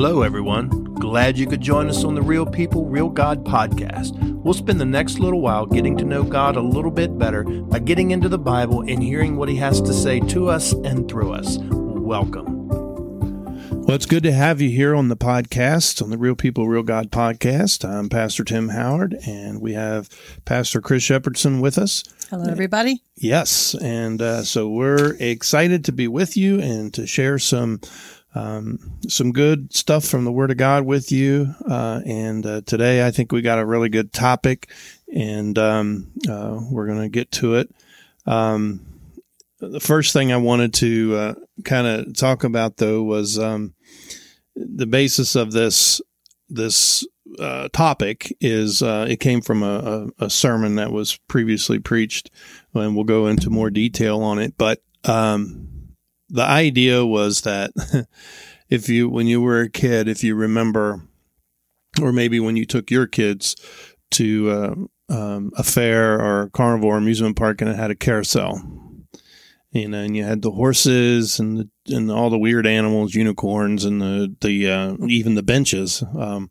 Hello, everyone. Glad you could join us on the Real People, Real God podcast. We'll spend the next little while getting to know God a little bit better by getting into the Bible and hearing what He has to say to us and through us. Welcome. Well, it's good to have you here on the podcast, on the Real People, Real God podcast. I'm Pastor Tim Howard, and we have Pastor Chris Shepardson with us. Hello, everybody. Yes. And uh, so we're excited to be with you and to share some um, some good stuff from the Word of God with you. Uh, and uh, today, I think we got a really good topic, and um, uh, we're going to get to it. Um, the first thing I wanted to uh, kind of talk about, though, was um, the basis of this this uh, topic is uh, it came from a, a, sermon that was previously preached, and we'll go into more detail on it. But um, the idea was that if you, when you were a kid, if you remember, or maybe when you took your kids to uh, um, a fair or carnival or amusement park and it had a carousel, you know, and you had the horses and the, and all the weird animals, unicorns, and the the uh, even the benches, um,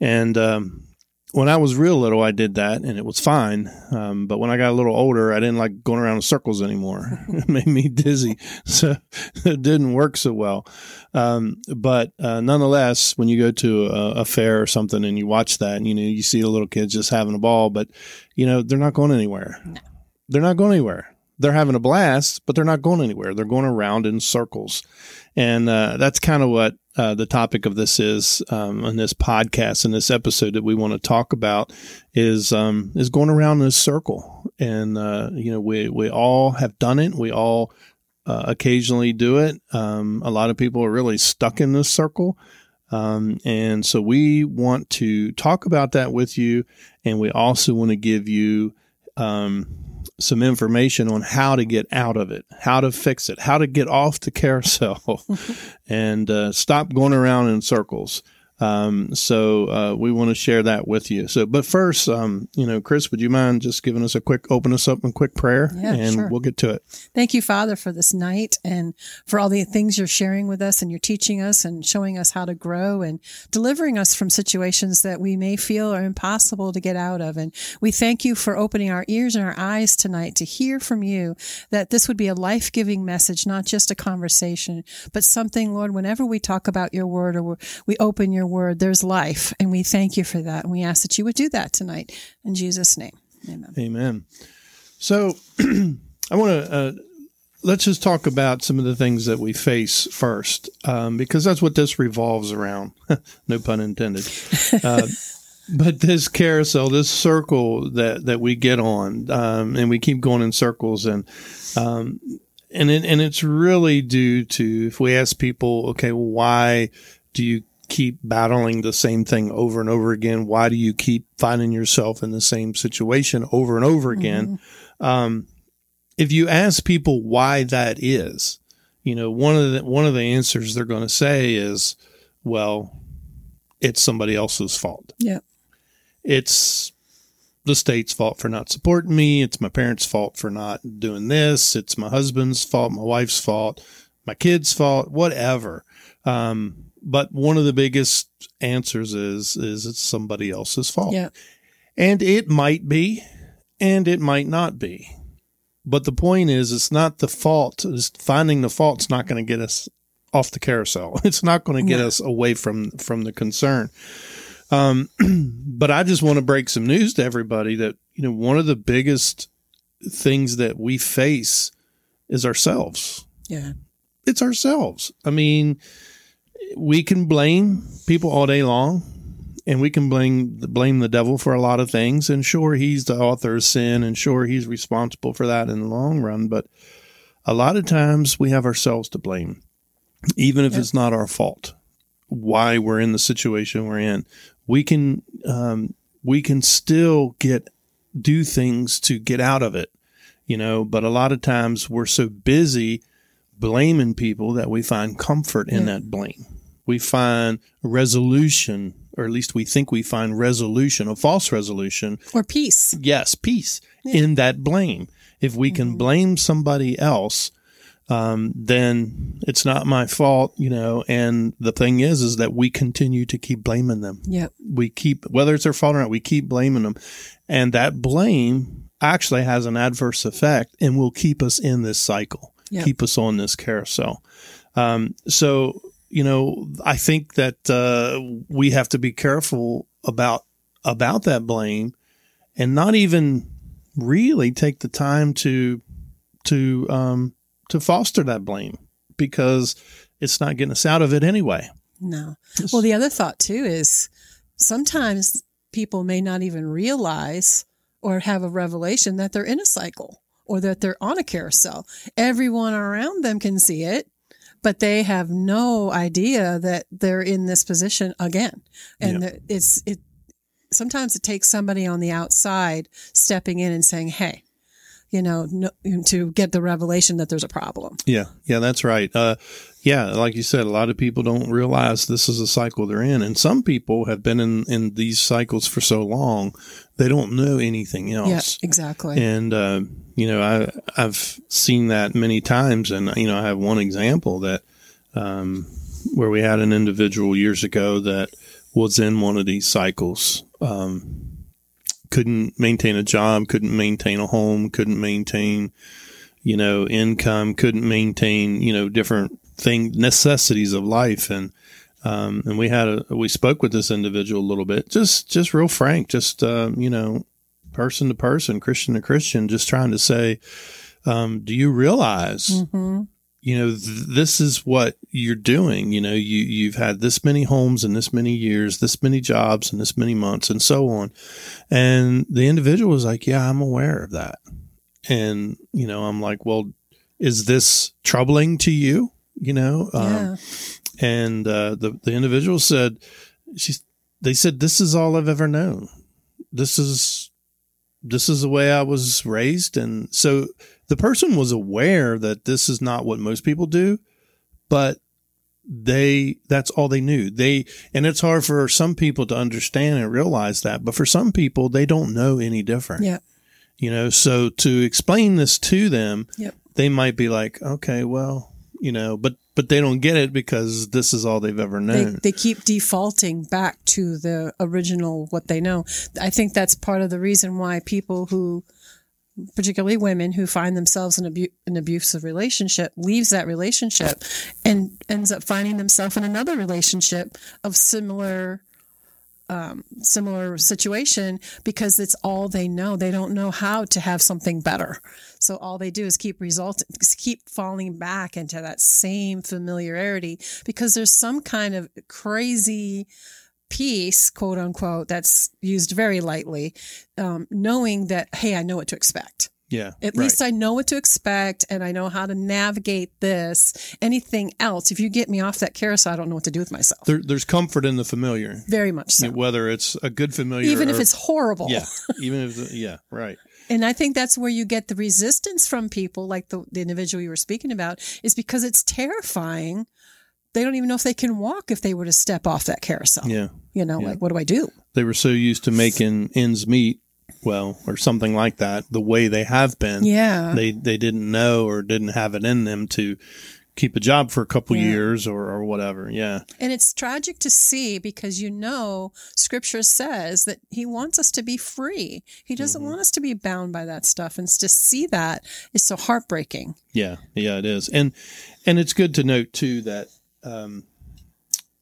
and um, when I was real little, I did that and it was fine. Um, but when I got a little older, I didn't like going around in circles anymore. it made me dizzy. So it didn't work so well. Um, but uh, nonetheless, when you go to a, a, fair or something and you watch that, and, you know, you see the little kids just having a ball, but, you know, they're not going anywhere. No. They're not going anywhere. They're having a blast, but they're not going anywhere. They're going around in circles. And uh, that's kind of what uh, the topic of this is um, on this podcast and this episode that we want to talk about is um, is going around in a circle, and uh, you know we we all have done it. We all uh, occasionally do it. Um, a lot of people are really stuck in this circle. Um, and so we want to talk about that with you, and we also want to give you um, some information on how to get out of it, how to fix it, how to get off the carousel and uh, stop going around in circles. Um, so uh, we want to share that with you. So, but first, um, you know, Chris, would you mind just giving us a quick, open us up in quick prayer, yeah, and sure. we'll get to it. Thank you, Father, for this night and for all the things you're sharing with us, and you're teaching us and showing us how to grow and delivering us from situations that we may feel are impossible to get out of. And we thank you for opening our ears and our eyes tonight to hear from you that this would be a life giving message, not just a conversation, but something, Lord. Whenever we talk about your word or we open your word, there's life. And we thank you for that. And we ask that you would do that tonight. In Jesus' name, amen. Amen. So I want to, uh, let's just talk about some of the things that we face first, um, because that's what this revolves around. no pun intended. Uh, but this carousel, this circle that, that we get on, um, and we keep going in circles and, um, and it, and it's really due to if we ask people, okay, why do you keep battling the same thing over and over again? Why do you keep finding yourself in the same situation over and over again? Mm-hmm. Um, if you ask people why that is, you know, one of the, one of the answers they're going to say is, well, it's somebody else's fault. Yeah. It's the state's fault for not supporting me. It's my parents' fault for not doing this. It's my husband's fault, my wife's fault, my kid's fault, whatever. Um, but one of the biggest answers is is it's somebody else's fault. Yeah. And it might be and it might not be. But the point is it's not the fault. It's finding the fault's not going to get us off the carousel. It's not going to get us away from from the concern. Um, but I just want to break some news to everybody that you know one of the biggest things that we face is ourselves. Yeah. It's ourselves. I mean, we can blame people all day long and we can blame blame the devil for a lot of things and sure he's the author of sin and sure he's responsible for that in the long run but a lot of times we have ourselves to blame even if it's not our fault why we're in the situation we're in. We can um, we can still get do things to get out of it you know but a lot of times we're so busy blaming people that we find comfort in that blame we find resolution, or at least we think we find resolution, a false resolution. Or peace. Yes, peace yeah. in that blame. If we can mm-hmm. blame somebody else, um, then it's not my fault, you know. And the thing is, is that we continue to keep blaming them. Yep. We keep, whether it's their fault or not, we keep blaming them. And that blame actually has an adverse effect and will keep us in this cycle, Yep. keep us on this carousel. Um, so, you know, I think that, uh, we have to be careful about, about that blame and not even really take the time to, to, um, to foster that blame because it's not getting us out of it anyway. No. Well, the other thought too is sometimes people may not even realize or have a revelation that they're in a cycle or that they're on a carousel. Everyone around them can see it, but they have no idea that they're in this position again. And Yeah. that it's, it, sometimes it takes somebody on the outside stepping in and saying, Hey, you know, no, to get the revelation that there's a problem. Yeah, yeah, that's right. Uh, yeah, like you said, a lot of people don't realize this is a cycle they're in, and some people have been in in these cycles for so long they don't know anything else. Yeah, exactly. And uh, you know, I I've seen that many times, and you know, I have one example that um, where we had an individual years ago that was in one of these cycles. Um, couldn't maintain a job, couldn't maintain a home, couldn't maintain, you know, income, couldn't maintain, you know, different thing necessities of life, and um, and we had a we spoke with this individual a little bit, just just real frank, just uh, you know, person to person, Christian to Christian, just trying to say, um, do you realize? hmm you know th- this is what you're doing you know you you've had this many homes in this many years this many jobs in this many months and so on. And the individual was like yeah i'm aware of that. And you know i'm like well is this troubling to you? You know um, and uh, the the individual said she's they said this is all I've ever known. This is this is the way I was raised. And so the person was aware that this is not what most people do, but they that's all they knew. They and it's hard for some people to understand and realize that, but for some people they don't know any different. Yeah. You know, so to explain this to them, Yep. they might be like, okay, well, you know, but but they don't get it because this is all they've ever they, known. they keep defaulting back to the original what they know i think that's part of the reason why people who particularly women who find themselves in abu- an abusive relationship leaves that relationship and ends up finding themselves in another relationship of similar um, similar situation because it's all they know. They don't know how to have something better. So all they do is keep result, keep falling back into that same familiarity because there's some kind of crazy peace, quote unquote, that's used very lightly, um, knowing that, hey, I know what to expect. yeah. At right. least I know what to expect and I know how to navigate this. Anything else, if you get me off that carousel, I don't know what to do with myself. there, there's comfort in the familiar, Very much so. whether it's a good familiar, Even if it's horrible. yeah, even if yeah, right, And I think that's where you get the resistance from people, like the, the individual you were speaking about, is because it's terrifying. They don't even know if they can walk if they were to step off that carousel. yeah. You know, Yeah. like, what do I do? They were so used to making ends meet, well, or something like that, the way they have been. Yeah. They they didn't know or didn't have it in them to keep a job for a couple Yeah. years or or whatever. Yeah, And it's tragic to see because you know scripture says that he wants us to be free. He doesn't Mm-hmm. want us to be bound by that stuff. And to see that is so heartbreaking. Yeah, yeah, it is, and and it's good to note too that um,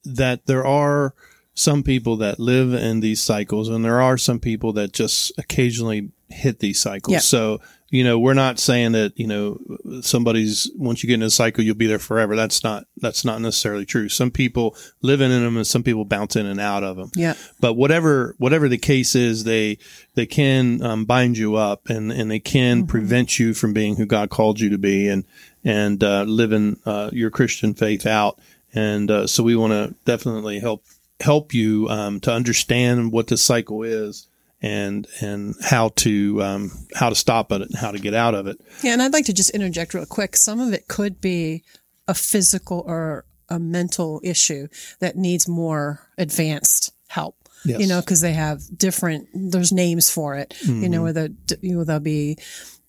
that there are some people that live in these cycles, and there are some people that just occasionally hit these cycles. Yeah. So you know, we're not saying that you know somebody's once you get in a cycle you'll be there forever. That's not that's not necessarily true. Some people live in them, and some people bounce in and out of them Yeah. but whatever whatever the case is, they they can um, bind you up and and they can prevent you from being who God called you to be and and uh, living uh, your Christian faith out. And uh, so we want to definitely help help you um, to understand what the cycle is and and how to um, how to stop it and how to get out of it. Yeah. And I'd like to just interject real quick. Some of it could be a physical or a mental issue that needs more advanced help. Yes. You know, because they have different. There's names for it. You Mm-hmm. know, whether you know they'll be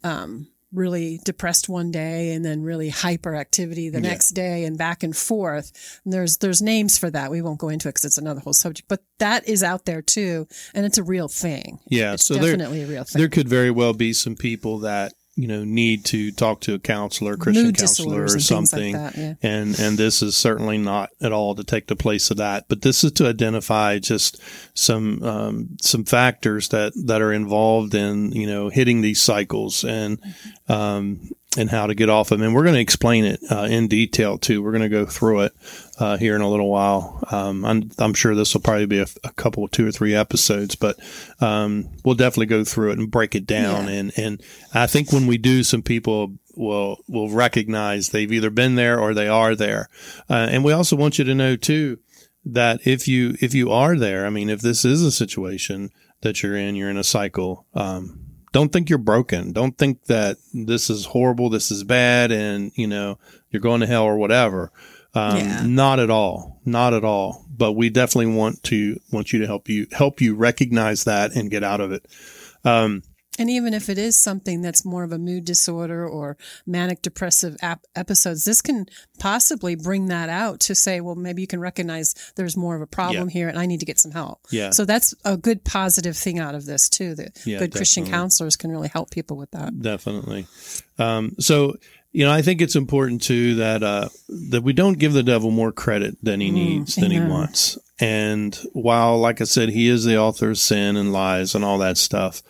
um, really depressed one day and then really hyperactivity the Yeah. next day and back and forth. And there's there's names for that. We won't go into it because it's another whole subject, but that is out there too, and it's a real thing. Yeah, it's so there- definitely a real thing. There could very well be some people that you know need to talk to a counselor, Christian Mood counselor, or and things like something. that, yeah. And and this is certainly not at all to take the place of that, but this is to identify just some um, some factors that that are involved in you know hitting these cycles and um, and how to get off of them. And we're going to explain it uh, in detail too. We're going to go through it uh, here in a little while. Um, I'm, I'm sure this will probably be a, a couple, two or three episodes, but um, we'll definitely go through it and break it down. Yeah. And and I think when we do, some people will will recognize they've either been there or they are there. Uh, and we also want you to know too that if you if you are there, I mean, if this is a situation that you're in, you're in a cycle. Um, don't think you're broken. Don't think that this is horrible, this is bad, and you know you're going to hell or whatever. Um, Yeah. Not at all. Not at all. But we definitely want to want you to help you help you recognize that and get out of it. Um, And even if it is something that's more of a mood disorder or manic depressive ap- episodes, this can possibly bring that out to say, well, maybe you can recognize there's more of a problem here and I need to get some help. Yeah. So that's a good positive thing out of this too, that Yeah, good Christian counselors can really help people with that. definitely. Um, so, you know, I think it's important too that uh, that we don't give the devil more credit than he needs, than he wants. And while, like I said, he is the author of sin and lies and all that stuff,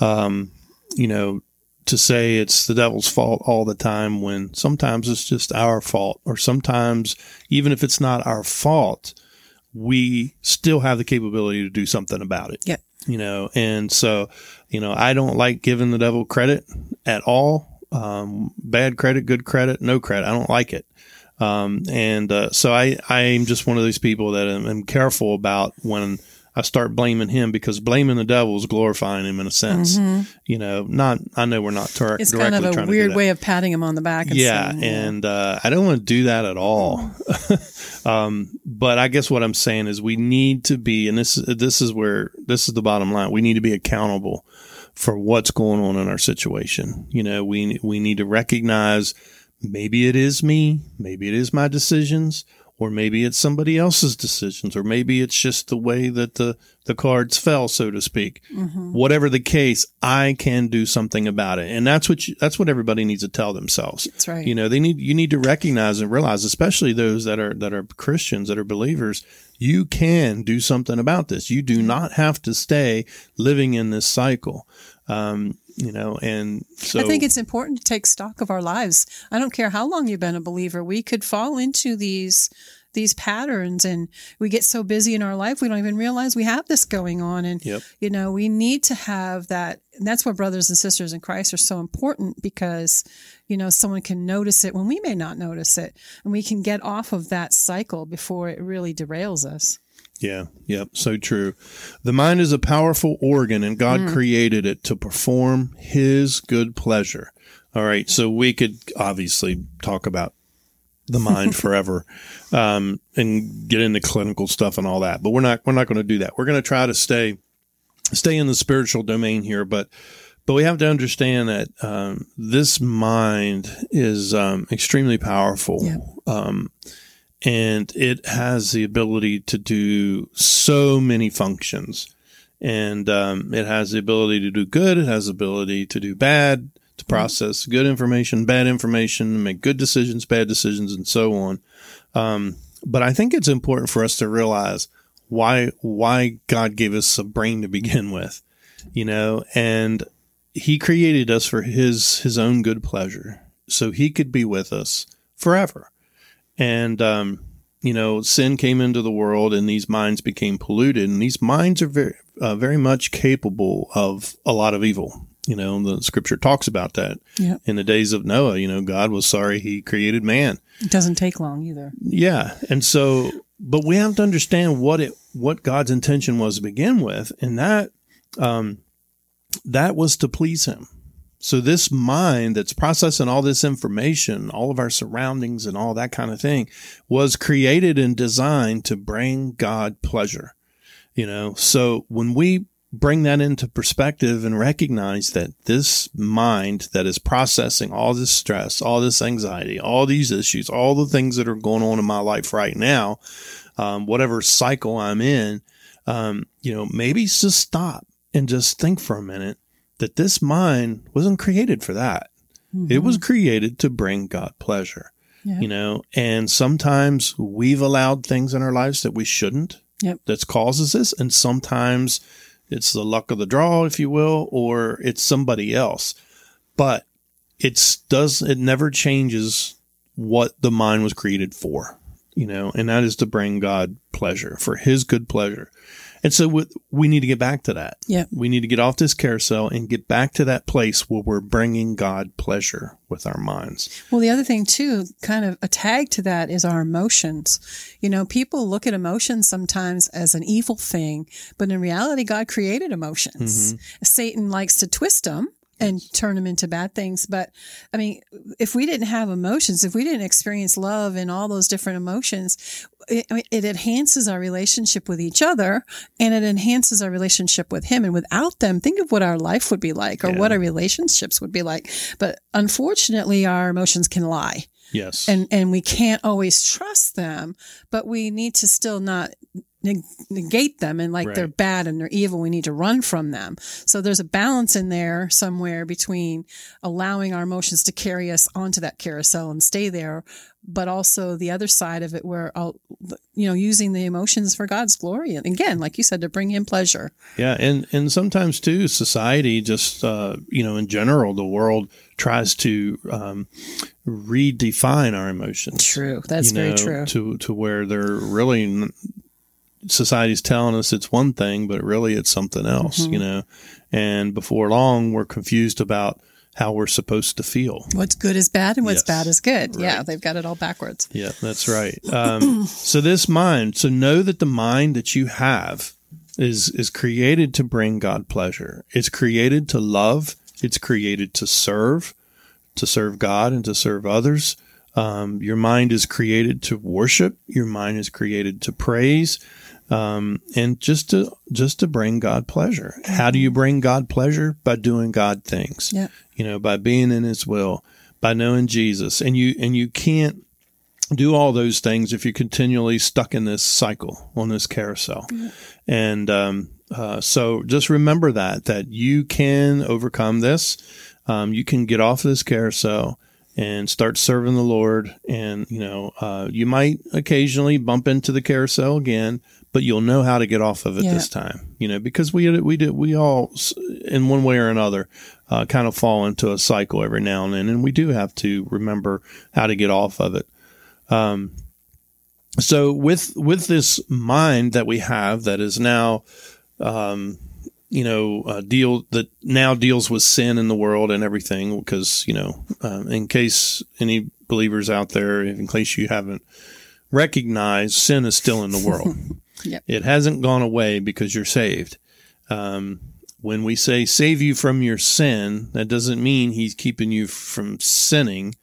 um, you know, to say it's the devil's fault all the time when sometimes it's just our fault, or sometimes even if it's not our fault, we still have the capability to do something about it Yeah. you know and so you know i don't like giving the devil credit at all um, bad credit good credit no credit. I don't like it. Um, and uh, so i i'm just one of those people that am, am careful about when i start blaming him because blaming the devil is glorifying him in a sense. You know not i know we're not tar- It's kind of a weird way of patting him on the back. And yeah saying, and uh, i don't want to do that at all. Um, but i guess what i'm saying is we need to be and this this is where this is the bottom line we need to be accountable for what's going on in our situation. You know we we need to recognize maybe it is me maybe it is my decisions or maybe it's somebody else's decisions or maybe it's just the way that the the cards fell so to speak. Whatever the case i can do something about it. And that's what you, that's what everybody needs to tell themselves. That's right. you know they need you need to recognize and realize especially those that are that are christians that are believers you can do something about this. You do not have to stay living in this cycle. Um you know and so I think it's important to take stock of our lives. I don't care how long you've been a believer. We could fall into these these patterns and we get so busy in our life we don't even realize we have this going on and Yep. you know we need to have that and that's why brothers and sisters in Christ are so important because you know someone can notice it when we may not notice it and we can get off of that cycle before it really derails us. Yeah, yep, so true. The mind is a powerful organ and God created it to perform his good pleasure. All right, so we could obviously talk about the mind forever um, and get into clinical stuff and all that, but we're not we're not going to do that. We're going to try to stay stay in the spiritual domain here, but but we have to understand that um, this mind is um, extremely powerful. Yeah. And it has the ability to do so many functions. And um, it has the ability to do good. It has the ability to do bad, to process good information, bad information, make good decisions, bad decisions, and so on. Um, but I think it's important for us to realize why why God gave us a brain to begin with, you know, and He created us for His His own good pleasure, so He could be with us forever. And, um, you know, sin came into the world and these minds became polluted and these minds are very, uh, very much capable of a lot of evil. You know, the scripture talks about that Yeah. in the days of Noah. You know, God was sorry he created man. It doesn't take long either. Yeah. And so, but we have to understand what it, what God's intention was to begin with. And that, um, that was to please him. So this mind that's processing all this information, all of our surroundings and all that kind of thing was created and designed to bring God pleasure. You know, so when we bring that into perspective and recognize that this mind that is processing all this stress, all this anxiety, all these issues, all the things that are going on in my life right now, um, whatever cycle I'm in, um, you know, maybe just stop and just think for a minute that this mind wasn't created for that. Mm-hmm. It was created to bring God pleasure. You know, and sometimes we've allowed things in our lives that we shouldn't. Yep. That causes this, and sometimes it's the luck of the draw, if you will, or it's somebody else. But it's does it never changes what the mind was created for, you know, and that is to bring God pleasure for His good pleasure. And so we need to get back to that. Yeah. We need to get off this carousel and get back to that place where we're bringing God pleasure with our minds. Well, the other thing too, kind of a tag to that is our emotions. You know, people look at emotions sometimes as an evil thing, but in reality, God created emotions. Mm-hmm. Satan likes to twist them and turn them into bad things. But I mean, if we didn't have emotions, if we didn't experience love and all those different emotions, it, it, enhances our relationship with each other and it enhances our relationship with him. And without them, think of what our life would be like or yeah. what our relationships would be like. But unfortunately, our emotions can lie. Yes. And, and we can't always trust them, but we need to still not negate them and like right. they're bad and they're evil. We need to run from them. So there's a balance in there somewhere between allowing our emotions to carry us onto that carousel and stay there, but also the other side of it where I'll, you know, using the emotions for God's glory. And again, like you said, to bring him pleasure. Yeah. And, and sometimes too, society just, uh, you know, in general, the world tries to, um, redefine our emotions. True. That's you know, very true. To, to where they're really society's telling us it's one thing, but really it's something else, mm-hmm. you know. And before long, we're confused about how we're supposed to feel. What's good is bad and what's yes. bad is good. Right. Yeah, they've got it all backwards. Yeah, that's right. Um, so this mind, so know that the mind that you have is is created to bring God pleasure. It's created to love. It's created to serve, to serve God and to serve others. Um, your mind is created to worship. Your mind is created to praise um, and just to just to bring God pleasure. Mm-hmm. How do you bring God pleasure? By doing God things. Yeah. You know, by being in His will, by knowing Jesus, and you and you can't do all those things if you're continually stuck in this cycle on this carousel. Mm-hmm. And um, uh, so just remember that that you can overcome this. Um, you can get off this carousel and start serving the Lord. And, you know, uh, you might occasionally bump into the carousel again, but you'll know how to get off of it yeah. this time, you know, because we, we did, we all, in one way or another, uh, kind of fall into a cycle every now and then. And we do have to remember how to get off of it. Um, so with, with this mind that we have that is now, um, you know, uh, deal that now deals with sin in the world and everything. Because you know, uh, in case any believers out there, in case you haven't recognized, sin is still in the world. Yep. It hasn't gone away because you're saved. Um, when we say save you from your sin, that doesn't mean he's keeping you from sinning.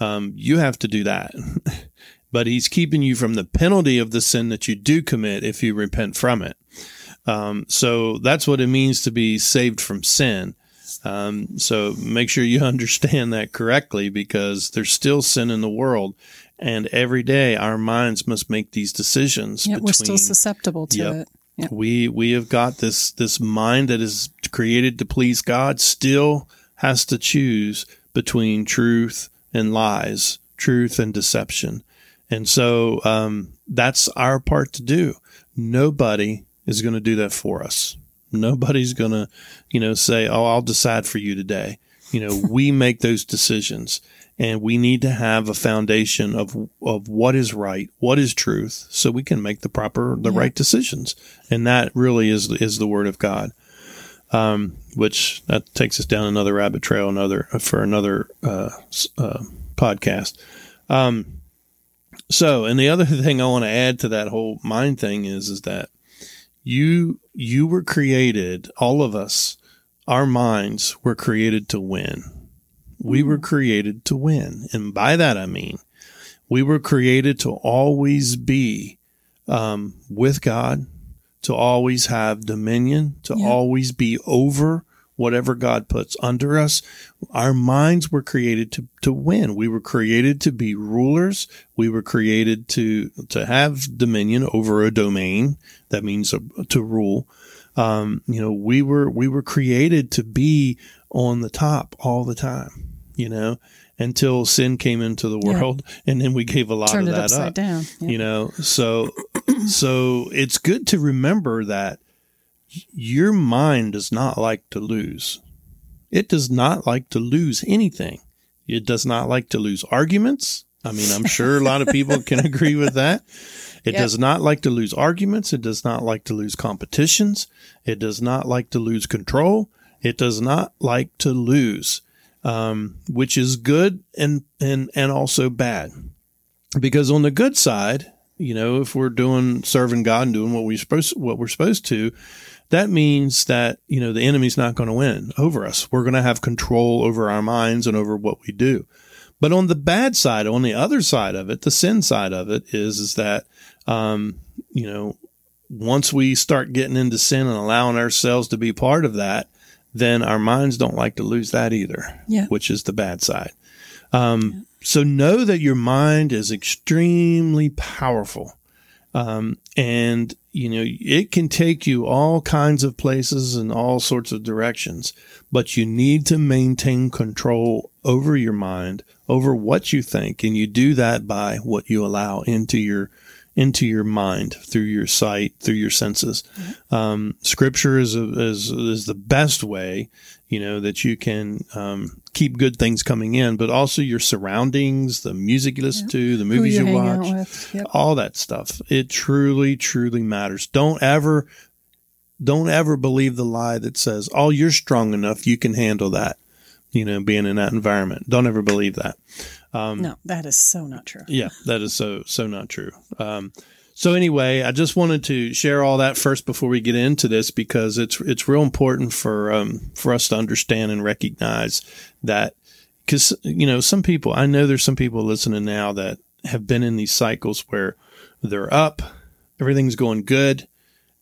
Um, you have to do that. but he's keeping you from the penalty of the sin that you do commit if you repent from it. Um, so that's what it means to be saved from sin. Um, so make sure you understand that correctly because there's still sin in the world. And every day our minds must make these decisions. Yeah, between, we're still susceptible to yep, it. Yep. We we have got this this mind that is created to please God still has to choose between truth and lies, truth and deception. And so um, that's our part to do. Nobody is going to do that for us. Nobody's going to, you know, say, "Oh, I'll decide for you today." You know, we make those decisions and we need to have a foundation of of what is right, what is truth, so we can make the proper, the yeah. right decisions. And that really is is the word of God. Um, which that takes us down another rabbit trail, another for another uh, uh, podcast. Um, so, and the other thing I want to add to that whole mind thing is is that you you were created, all of us, our minds were created to win we were created to win. And by that, I mean, we were created to always be um, with God, to always have dominion, to yeah. always be over whatever God puts under us. Our minds were created to, to win. We were created to be rulers. We were created to, to have dominion over a domain. That means to rule. Um, you know, we were, we were created to be on the top all the time, you know, until sin came into the world yeah. and then we gave a lot Turned of that up, yeah. you know, so, so it's good to remember that your mind does not like to lose. It does not like to lose anything. It does not like to lose arguments. I mean, I'm sure a lot of people can agree with that. It yep. does not like to lose arguments. It does not like to lose competitions. It does not like to lose control. It does not like to lose, um, which is good and, and, and also bad. Because on the good side, you know, if we're doing serving God and doing what we supposed what we're supposed to, that means that, you know, the enemy's not going to win over us. We're going to have control over our minds and over what we do. But on the bad side, on the other side of it, the sin side of it is, is that, um, you know, once we start getting into sin and allowing ourselves to be part of that, then our minds don't like to lose that either, yeah. which is the bad side. Um, yeah. So know that your mind is extremely powerful. Um, and you know, it can take you all kinds of places and all sorts of directions, but you need to maintain control over your mind, over what you think. And you do that by what you allow into your, into your mind through your sight, through your senses. Mm-hmm. Um, scripture is, a, is, is the best way, you know, that you can, um, keep good things coming in, but also your surroundings, the music you listen to, the movies you, you watch, yep. all that stuff. It truly, truly matters. Don't ever, don't ever believe the lie that says, "Oh, you're strong enough, you can handle that." You know, being in that environment. Don't ever believe that. Um, no, that is so not true. Yeah, that is so so not true. Um, so anyway, I just wanted to share all that first before we get into this because it's it's real important for um, for us to understand and recognize that because you know some people I know there's some people listening now that have been in these cycles where they're up, everything's going good,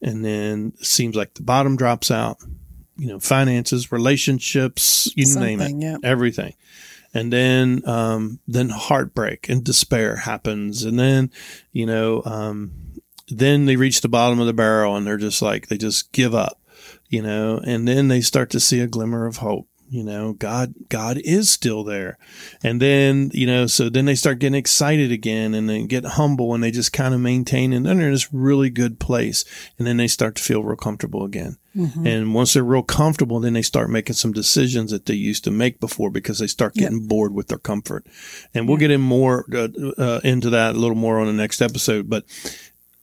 and then it seems like the bottom drops out. You know, finances, relationships, you Something, name it, yeah. everything and then um, then heartbreak and despair happens, and then you know um, then they reach the bottom of the barrel and they're just like they just give up, you know, and then they start to see a glimmer of hope, you know god god is still there. And then you know so then they start getting excited again and then get humble and they just kind of maintain and they're in this really good place. And then they start to feel real comfortable again. Mm-hmm. and once they're real comfortable then they start making some decisions that they used to make before because they start getting yep. bored with their comfort. And we'll get in more uh, uh, into that a little more on the next episode but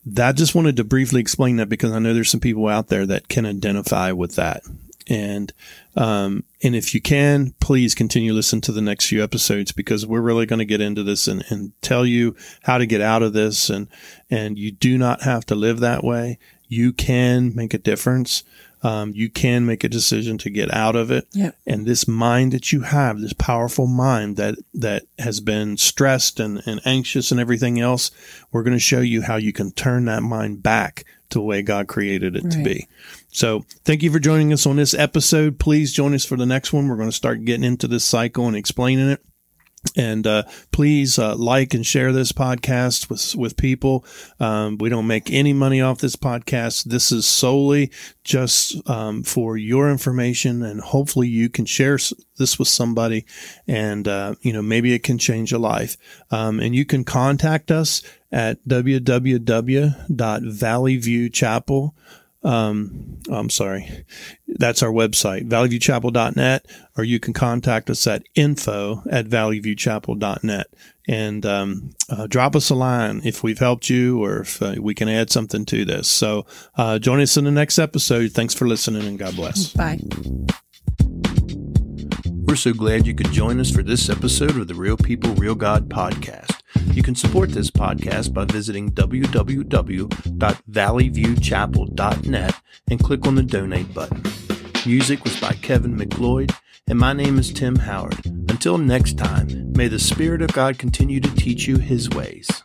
that just wanted to briefly explain that because I know there's some people out there that can identify with that and um, and if you can, please continue listen to the next few episodes because we're really going to get into this and, and tell you how to get out of this. And and you do not have to live that way. You can make a difference. Um, you can make a decision to get out of it. Yep. And this mind that you have, this powerful mind that, that has been stressed and, and anxious and everything else, we're going to show you how you can turn that mind back to the way God created it right. to be. So thank you for joining us on this episode. Please join us for the next one. We're going to start getting into this cycle and explaining it. And uh, please uh, like and share this podcast with with people. Um, we don't make any money off this podcast. This is solely just um, for your information, and hopefully you can share this with somebody, and uh, you know maybe it can change a life. Um, and you can contact us at www.valleyviewchapel.com um, I'm sorry, that's our website, valleyviewchapel.net, or you can contact us at info at valleyviewchapel.net and um, uh, drop us a line if we've helped you or if uh, we can add something to this. So uh, join us in the next episode. Thanks for listening and God bless. Bye. We're so glad you could join us for this episode of the Real People, Real God podcast. You can support this podcast by visiting www.valleyviewchapel.net and click on the donate button. Music was by Kevin MacLeod, and my name is Tim Howard. Until next time, may the Spirit of God continue to teach you His ways.